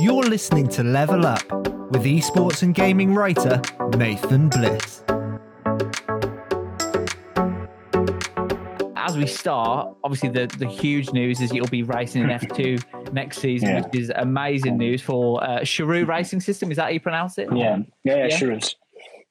You're listening to Level Up with esports and gaming writer Nathan Bliss. As we start, obviously the, the huge news is you'll be racing in F2 next season, Yeah. which is amazing news for uh, Charouz Racing System. Is that how you pronounce it? Yeah, yeah, yeah, Yeah.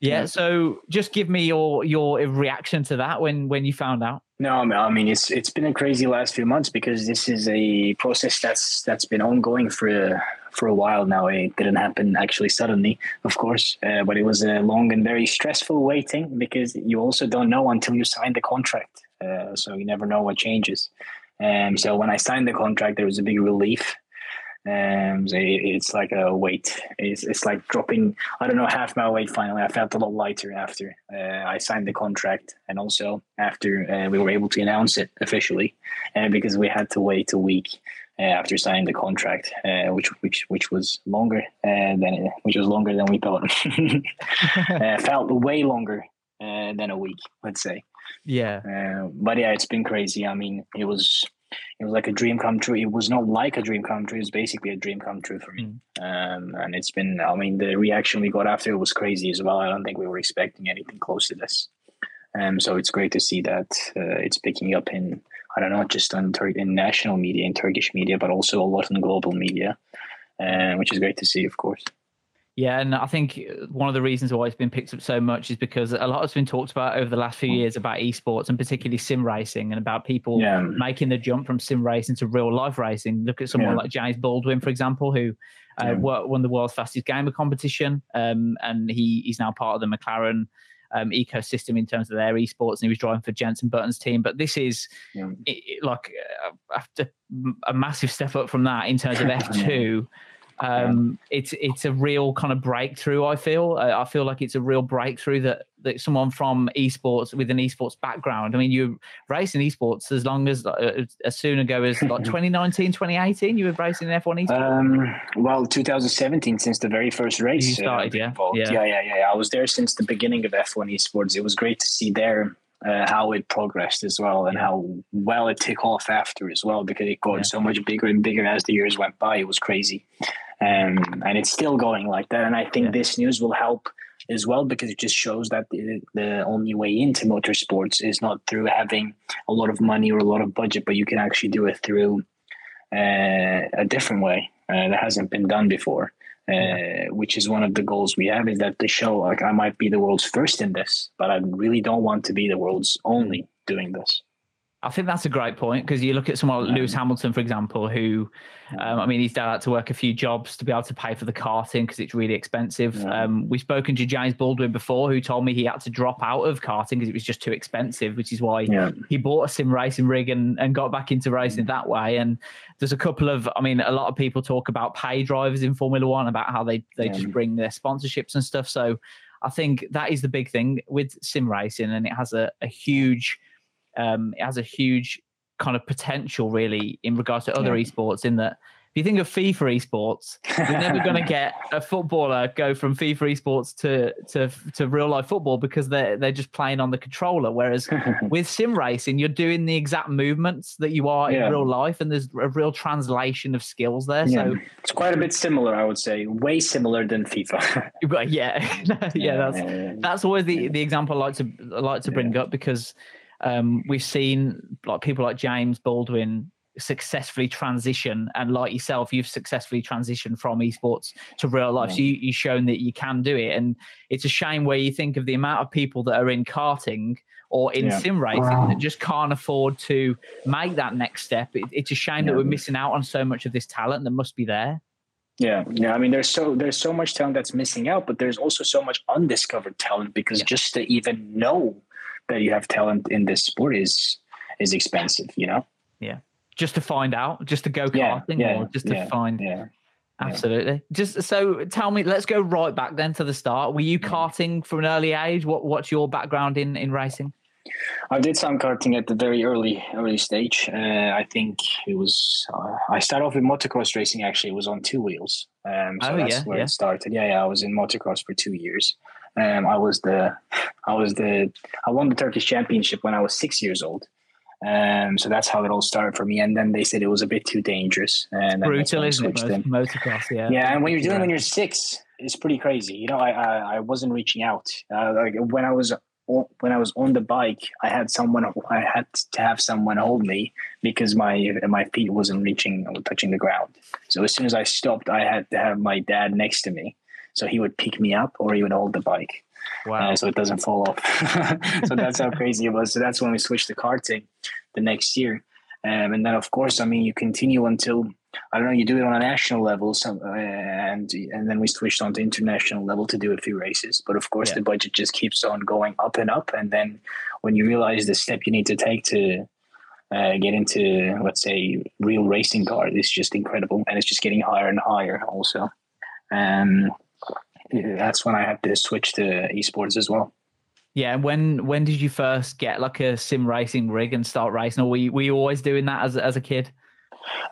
Yeah. So just give me your your reaction to that when when you found out. No, I mean- I mean it's it's been a crazy last few months because this is a process that's that's been ongoing for for a while now. It didn't happen actually suddenly, of course, uh, but it was a long and very stressful waiting because you also don't know until you sign the contract. Uh, so you never know what changes. Um, so when I signed the contract, there was a big relief. Um, so it, it's like a weight. It's, it's like dropping, I don't know, half my weight finally. I felt a lot lighter after uh, I signed the contract and also after uh, we were able to announce it officially uh, because we had to wait a week after signing the contract, uh, which which which was longer uh, than which was longer than we thought. uh, felt way longer uh, than a week, let's say. Yeah. Uh, but yeah, it's been crazy. I mean, it was it was like a dream come true. It was not like a dream come true. It was basically a dream come true for me. Um, and it's been. I mean, the reaction we got after it was crazy as well. I don't think we were expecting anything close to this. Um, so it's great to see that uh, it's picking up in. I don't know, just on Tur- in national media, in Turkish media, but also a lot in global media, uh, which is great to see, of course. Yeah, and I think one of the reasons why it's been picked up so much is because a lot has been talked about over the last few years about esports and particularly sim racing and about people Yeah. making the jump from sim racing to real life racing. Look at someone Yeah. like James Baldwin, for example, who uh, Yeah. won the world's fastest gamer competition, um, and he he's now part of the McLaren um, ecosystem in terms of their esports, and he was driving for Jenson Button's team. But this is Yeah. it, it- like uh, after a massive step up from that in terms of F two. Um, it's it's a real kind of breakthrough. I feel uh, I feel like it's a real breakthrough that that someone from esports with an esports background. I mean, you raced in esports as long as uh, as soon ago as like 2019, 2018. You were racing in F1 esports. Um, well, 2017, since the very first race. You started, uh, yeah? involved. Yeah. yeah, yeah, yeah. I was there since the beginning of F1 esports. It was great to see there uh, how it progressed as well and how well it took off after as well because it got Yeah. so much bigger and bigger as the years went by. It was crazy. Um, and it's still going like that. And I think Yeah. this news will help as well because it just shows that the, the only way into motorsports is not through having a lot of money or a lot of budget, but you can actually do it through uh, a different way uh, that hasn't been done before. Uh, which is one of the goals we have is that the show like I might be the world's first in this, but I really don't want to be the world's only doing this. I think that's a great point because you look at someone like Lewis Hamilton, for example, who, um, I mean, he's dad had to work a few jobs to be able to pay for the karting because it's really expensive. Yeah. Um, we've spoken to James Baldwin before, who told me he had to drop out of karting because it was just too expensive, which is why Yeah. he bought a sim racing rig and, and got back into racing that way. And there's a couple of, I mean, a lot of people talk about pay drivers in Formula One, about how they, they Yeah. just bring their sponsorships and stuff. So I think that is the big thing with sim racing, and it has a, a huge, um, it has a huge kind of potential really in regards to other Yeah. esports. In that, if you think of FIFA esports, you're never going to get a footballer go from FIFA esports to to to real life football because they're they're just playing on the controller. Whereas with sim racing, you're doing the exact movements that you are Yeah. in real life, and there's a real translation of skills there. Yeah. So it's quite a bit similar, I would say, way similar than FIFA. yeah, yeah, that's that's always the the example I like to I like to bring up because um, we've seen like people like James Baldwin successfully transition and like yourself you've successfully transitioned from esports to real life. So you, you've shown that you can do it. And it's a shame where you think of the amount of people that are in karting or in Yeah. sim racing that just can't afford to make that next step. It, it's a shame that we're missing out on so much of this talent that must be there. Yeah, yeah. I mean, there's so there's so much talent that's missing out, but there's also so much undiscovered talent because just to even know that you have talent in this sport is is expensive. You know. Yeah. Just to find out just to go karting yeah, or just to yeah, find Yeah. Absolutely. Just so tell me, let's go right back then to the start. Were you Mm. karting from an early age? What What's your background in in racing? I did some karting at the very early early stage. Uh, I think it was. Uh, I started off with motocross racing. Actually, it was on two wheels. Um, so Oh, that's yeah, where yeah. it started. Yeah, yeah. I was in motocross for two years. Um, I was the, I was the, I won the Turkish championship when I was six years old. Um, so that's how it all started for me. And then they said it was a bit too dangerous. And then that's Brutal, isn't it? switched Mo- in. Motocross, yeah. Yeah, and when you're doing it when you're six, it's pretty crazy. You know, I I, I wasn't reaching out. Uh, like when I was when I was on the bike, I had someone. I had to have someone hold me because my my feet wasn't reaching or touching the ground. So as soon as I stopped, I had to have my dad next to me, so he would pick me up or he would hold the bike Wow. uh, so it doesn't fall off. so that's how crazy it was. So that's when we switched to karting the next year. Um, and then, of course, I mean, you continue until I don't know. You do it on a national level, some, uh, and and then we switched on to international level to do a few races. But of course, Yeah. the budget just keeps on going up and up. And then when you realize the step you need to take to uh, get into, let's say, real racing car, it's just incredible, and it's just getting higher and higher. Also, um, that's when I had to switch to esports as well. Yeah. When when did you first get like a sim racing rig and start racing, or were you, were you always doing that as as a kid?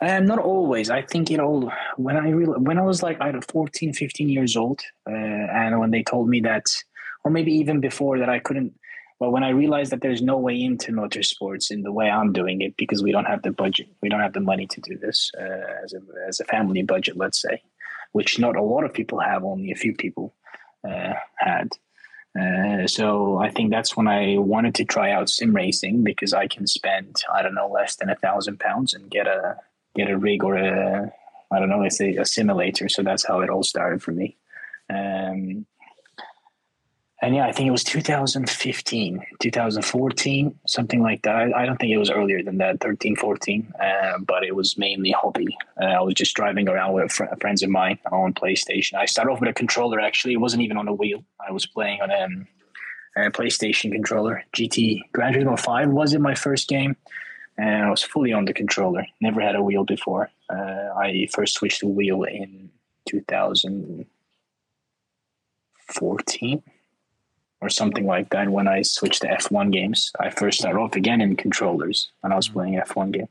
Um, not always. I think it all when I real when I was like I don't 14, 15 years old, uh, and when they told me that, or maybe even before that, I couldn't. Well, when I realized that there's no way into motorsports in the way I'm doing it because we don't have the budget, we don't have the money to do this uh, as a as a family budget, let's say, which not a lot of people have. Only a few people uh, had. Uh, so I think that's when I wanted to try out sim racing because I can spend I don't know less than a thousand pounds and get a get a rig or a I don't know let's say a simulator. So that's how it all started for me. Um, and yeah, I think it was 2015, 2014, something like that. I, I don't think it was earlier than that, 13, 14, uh, but it was mainly hobby. Uh, I was just driving around with fr- friends of mine on PlayStation. I started off with a controller, actually. It wasn't even on a wheel. I was playing on um, a PlayStation controller. GT Gran Turismo 5 was it my first game. And I was fully on the controller. Never had a wheel before. Uh, I first switched to wheel in 2014 or something like that when I switched to F1 games. I first started off again in controllers when I was playing F1 game.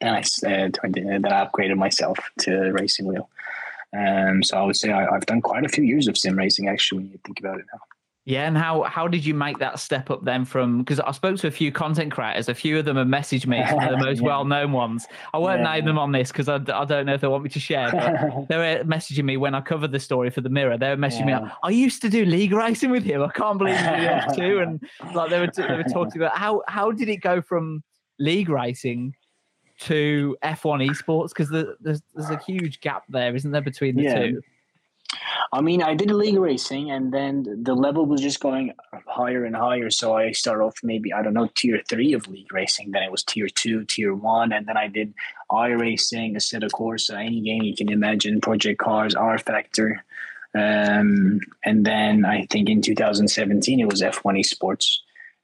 Then I s- uh, turned in- then I upgraded myself to racing wheel. Um, so I would say I, I've done quite a few years of sim racing actually when you think about it now. Yeah, and how how did you make that step up then from because I spoke to a few content creators, a few of them have messaged me, the most Yeah. well known ones. I won't Yeah. name them on this because I, I don't know if they want me to share, but they were messaging me when I covered the story for the Mirror. They were messaging me, Yeah. like, I used to do league racing with him. I can't believe you do too. And like they were they were talking about how how did it go from league racing to F1 esports because there's there's a huge gap there, isn't there, between the two? I mean, I did league racing, and then the level was just going higher and higher. So I started off maybe I don't know tier three of league racing. Then it was tier two, tier one, and then I did iRacing, Assetto Corsa, any game you can imagine, Project Cars, rFactor, um, and then I think in 2017 it was F1 Esports,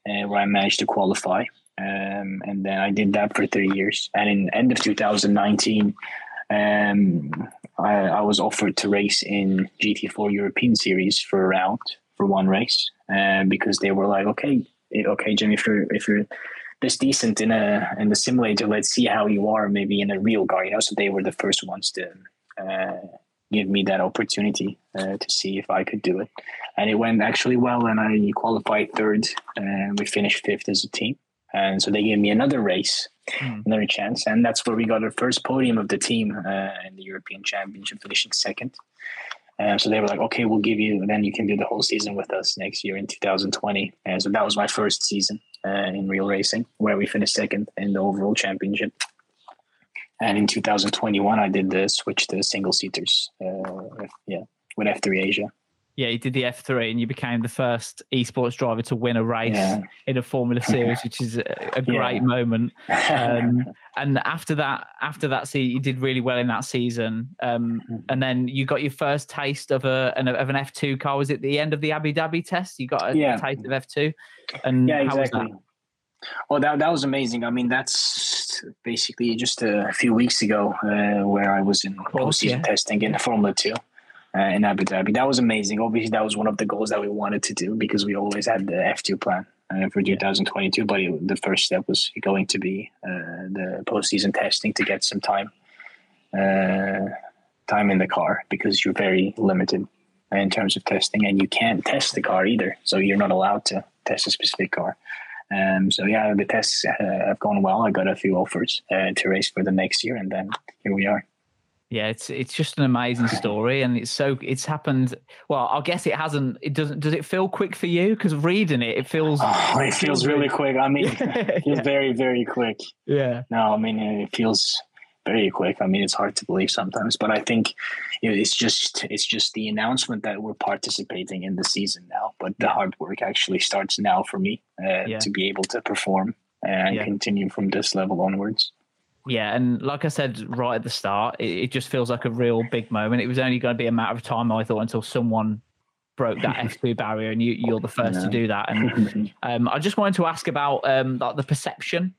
uh, where I managed to qualify. Um, and then I did that for three years. And in end of 2019, um, I, I was offered to race in GT4 European Series for a round for one race, uh, because they were like, okay, eh, okay, Jimmy, if you're if you're this decent in a in the simulator, let's see how you are maybe in a real car. You know, so they were the first ones to uh, give me that opportunity uh, to see if I could do it, and it went actually well, and I qualified third, and we finished fifth as a team. And so they gave me another race, Hmm. another chance, and that's where we got our first podium of the team uh, in the European Championship, finishing second. Um, so they were like, "Okay, we'll give you, then you can do the whole season with us next year in 2020." And so that was my first season uh, in real racing, where we finished second in the overall championship. And in 2021, I did the switch to single seaters. Uh, yeah, with F3 Asia. Yeah, you did the F3 and you became the first esports driver to win a race Yeah. in a Formula Series, which is a, a great Yeah. moment. Um, and after that, after that, see, you did really well in that season. Um, and then you got your first taste of a an, of an F2 car. Was it the end of the Abu Dhabi test? You got a Yeah. taste of F2, and yeah, how was exactly. that? Oh, that that was amazing. I mean, that's basically just a few weeks ago uh, where I was in postseason yeah. testing in Formula Two uh, in Abu Dhabi. That was amazing. Obviously, that was one of the goals that we wanted to do because we always had the F2 plan uh, for 2022. But it, the first step was going to be uh, the postseason testing to get some time uh, time in the car because you're very limited in terms of testing, and you can't test the car either. So you're not allowed to test a specific car. Um, so yeah, the tests uh, have gone well. I got a few offers uh, to race for the next year, and then here we are. Yeah, it's it's just an amazing story, and it's so it's happened. Well, I guess it hasn't. It doesn't. Does it feel quick for you? Because reading it, it feels. Oh, it feels really quick. I mean, it feels yeah. very very quick. Yeah. No, I mean it feels very quick. I mean, it's hard to believe sometimes, but I think you know, it's just it's just the announcement that we're participating in the season now. But the hard work actually starts now for me uh, yeah. to be able to perform and yeah. continue from this level onwards. Yeah, and like I said right at the start, it, it, just feels like a real big moment. It was only going to be a matter of time, I thought, until someone broke that F2 barrier, and you, you're the first to do that. And um, I just wanted to ask about um, like the perception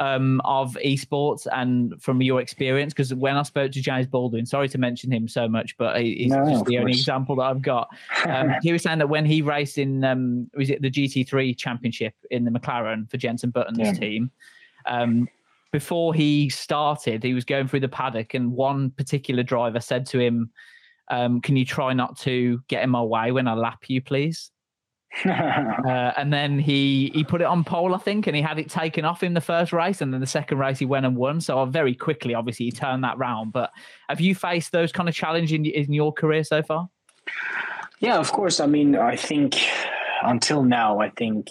um, of esports and from your experience, because when I spoke to James Baldwin, sorry to mention him so much, but he's no, just the course. only example that I've got. Um, he was saying that when he raced in, um, was it the GT3 Championship in the McLaren for Jenson Button's yeah. team? Um, before he started, he was going through the paddock, and one particular driver said to him, um, "Can you try not to get in my way when I lap you, please?" uh, and then he he put it on pole, I think, and he had it taken off in the first race, and then the second race he went and won. So very quickly, obviously, he turned that round. But have you faced those kind of challenges in, in your career so far? Yeah, of course. I mean, I think until now, I think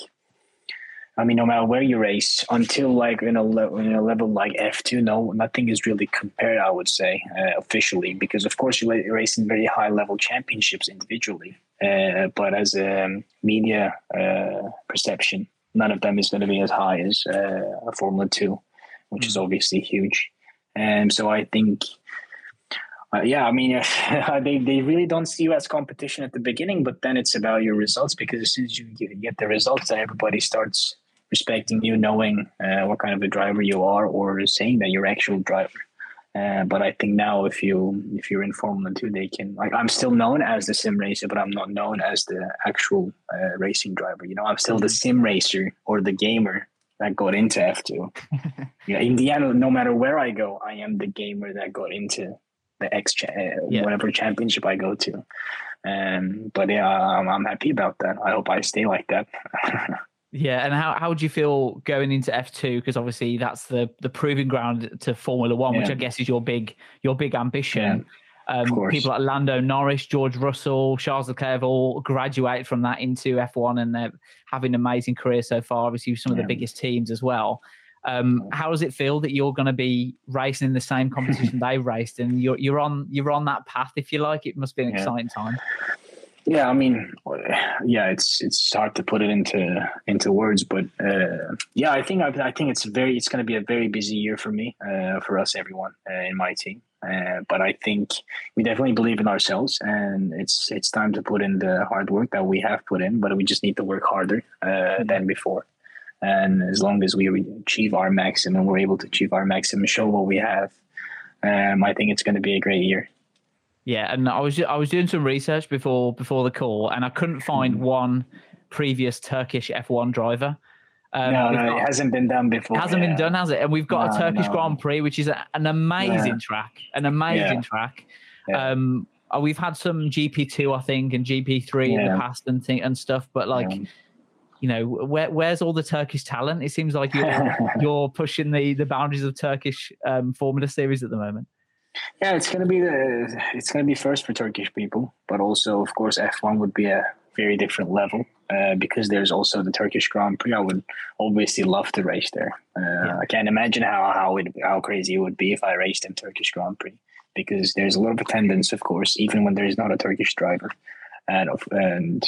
I mean, no matter where you race, until like in a, le- in a level like F2, no, nothing is really compared, I would say, uh, officially, because of course you race in very high level championships individually. Uh, but as a um, media uh, perception, none of them is going to be as high as uh, a Formula 2, which mm-hmm. is mm. obviously huge. And so I think uh, yeah, I mean, they, they really don't see you as competition at the beginning, but then it's about your results because as soon as you get the results, then everybody starts respecting you, knowing uh, what kind of a driver you are, or saying that you're actual driver. Uh, but I think now, if you if you're in Formula Two, they can like I'm still known as the sim racer, but I'm not known as the actual uh, racing driver. You know, I'm still the mm-hmm. sim racer or the gamer that got into F2. yeah, in the end, no matter where I go, I am the gamer that got into the X cha- uh, yeah. whatever championship I go to. Um, but yeah, I'm, I'm happy about that. I hope I stay like that. Yeah, and how how would you feel going into F two? Because obviously that's the the proving ground to Formula One, yeah. which I guess is your big your big ambition. Yeah, um, people like Lando Norris, George Russell, Charles Leclerc have all graduated from that into F one, and they're having amazing careers so far. Obviously, some of the biggest teams as well. Um, how does it feel that you're going to be racing in the same competition they raced, and you're you're on you're on that path, if you like? It must be an exciting time. Yeah, I mean, yeah, it's it's hard to put it into into words, but uh, yeah, I think I, I, think it's very it's going to be a very busy year for me, uh, for us, everyone uh, in my team. Uh, but I think we definitely believe in ourselves, and it's it's time to put in the hard work that we have put in, but we just need to work harder uh, mm-hmm. than before. And as long as we achieve our maximum, we're able to achieve our maximum, show what we have. Um, I think it's going to be a great year. Yeah, and I was I was doing some research before before the call, and I couldn't find mm. one previous Turkish F1 driver. Um, no, no, got, it hasn't been done before. Hasn't yeah. been done, has it? And we've got no, a Turkish no. Grand Prix, which is a, an amazing yeah. track, an amazing yeah. track. Um, uh, we've had some GP2, I think, and GP3 in the past and thing and stuff, but like. You know, where, where's all the Turkish talent? It seems like you're you're pushing the, the boundaries of Turkish um, Formula Series at the moment. Yeah, it's gonna be the it's gonna be first for Turkish people, but also of course F one would be a very different level uh, because there's also the Turkish Grand Prix. I would obviously love to race there. Uh, yeah. I can't imagine how how it how crazy it would be if I raced in Turkish Grand Prix because there's a lot of attendance, of course, even when there's not a Turkish driver, and and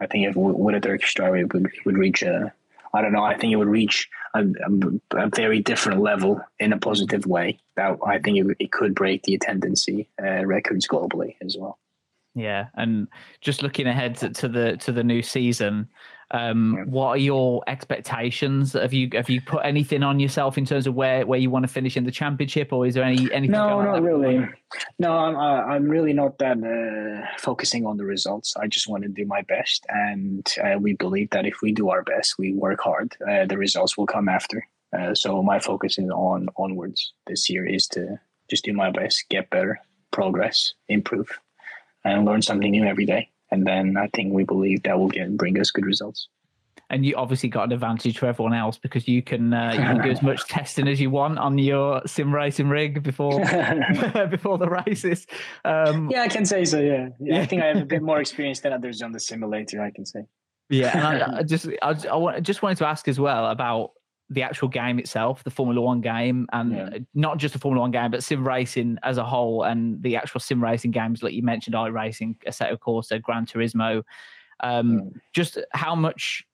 I think if with a Turkish driver it would, it would reach a I don't know. I think it would reach a, a, a very different level in a positive way. That I think it, it could break the attendance uh, records globally as well. Yeah, and just looking ahead to, to, the to the new season, Um, yeah. What are your expectations? Have you have you put anything on yourself in terms of where, where you want to finish in the championship, or is there any anything? No, not really. No, I'm uh, I'm really not that uh, focusing on the results. I just want to do my best, and uh, we believe that if we do our best, we work hard, uh, the results will come after. Uh, so my focus is on onwards this year is to just do my best, get better, progress, improve, and learn something new every day. And then I think we believe that will get bring us good results. And you obviously got an advantage for everyone else because you can uh, you can do as much testing as you want on your sim racing rig before before the races. Um, yeah, I can say so. Yeah. yeah, I think I have a bit more experience than others on the simulator. I can say. Yeah, I, I, just I, I just wanted to ask as well about the actual game itself, the Formula One game, and yeah. not just the Formula One game, but sim racing as a whole, and the actual sim racing games, like you mentioned, iRacing, Assetto Corsa, Gran Turismo. Um, yeah. Just how much,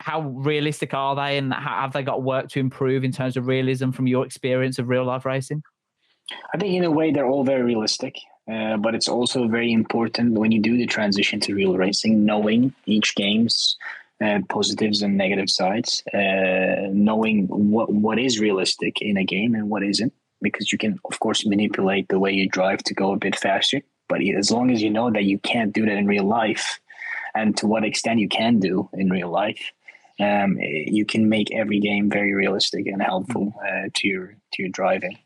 how realistic are they, and how, have they got work to improve in terms of realism from your experience of real life racing? I think in a way they're all very realistic. Uh, but it's also very important when you do the transition to real racing, knowing each game's uh, positives and negative sides, uh, knowing what what is realistic in a game and what isn't, because you can of course manipulate the way you drive to go a bit faster. But as long as you know that you can't do that in real life, and to what extent you can do in real life, um, you can make every game very realistic and helpful uh, to your to your driving.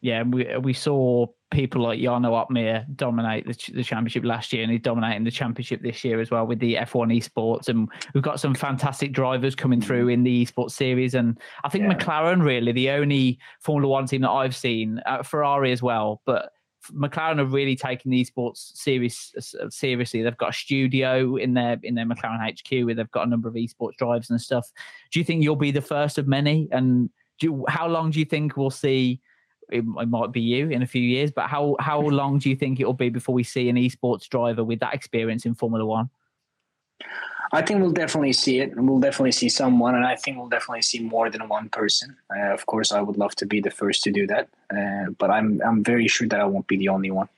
Yeah, we we saw people like Jarno Opmeer dominate the, the, championship last year, and he's dominating the championship this year as well with the F1 esports. And we've got some fantastic drivers coming through in the esports series. And I think yeah. McLaren really the only Formula One team that I've seen, uh, Ferrari as well, but. McLaren are really taking the esports series uh, seriously. They've got a studio in their in their McLaren HQ where they've got a number of esports drives and stuff. Do you think you'll be the first of many? And do, how long do you think we'll see it, it, might be you in a few years, but how how long do you think it will be before we see an esports driver with that experience in Formula One? I think we'll definitely see it. We'll definitely see someone, and I think we'll definitely see more than one person. Uh, of course, I would love to be the first to do that, uh, but I'm I'm very sure that I won't be the only one.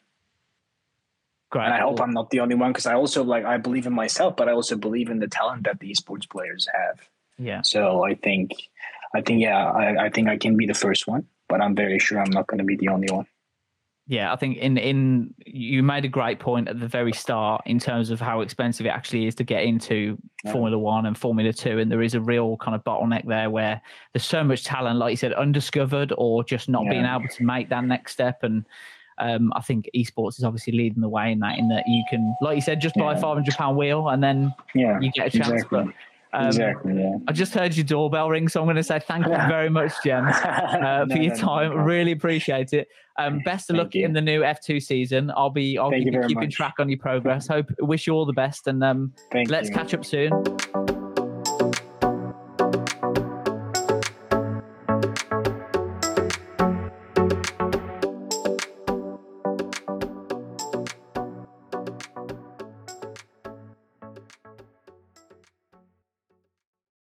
Great. And I hope I'm not the only one because I also like I believe in myself, but I also believe in the talent that the esports players have. Yeah. So I think, I think yeah, I, I think I can be the first one but I'm very sure I'm not going to be the only one. Yeah, I think in in you made a great point at the very start in terms of how expensive it actually is to get into yeah. Formula One and Formula Two, and there is a real kind of bottleneck there where there's so much talent, like you said, undiscovered or just not yeah. being able to make that next step. And um, I think esports is obviously leading the way in that, in that you can, like you said, just buy a five hundred pound wheel and then yeah, you get a chance. Exactly. But um, exactly. Yeah. I just heard your doorbell ring, so I'm going to say thank you very much, Jen, uh, no, for your no, time. No, really appreciate it. Um, best of luck you. in the new F2 season. I'll be I'll be keeping much. track on your progress. Hope wish you all the best, and um, let's you. catch up soon.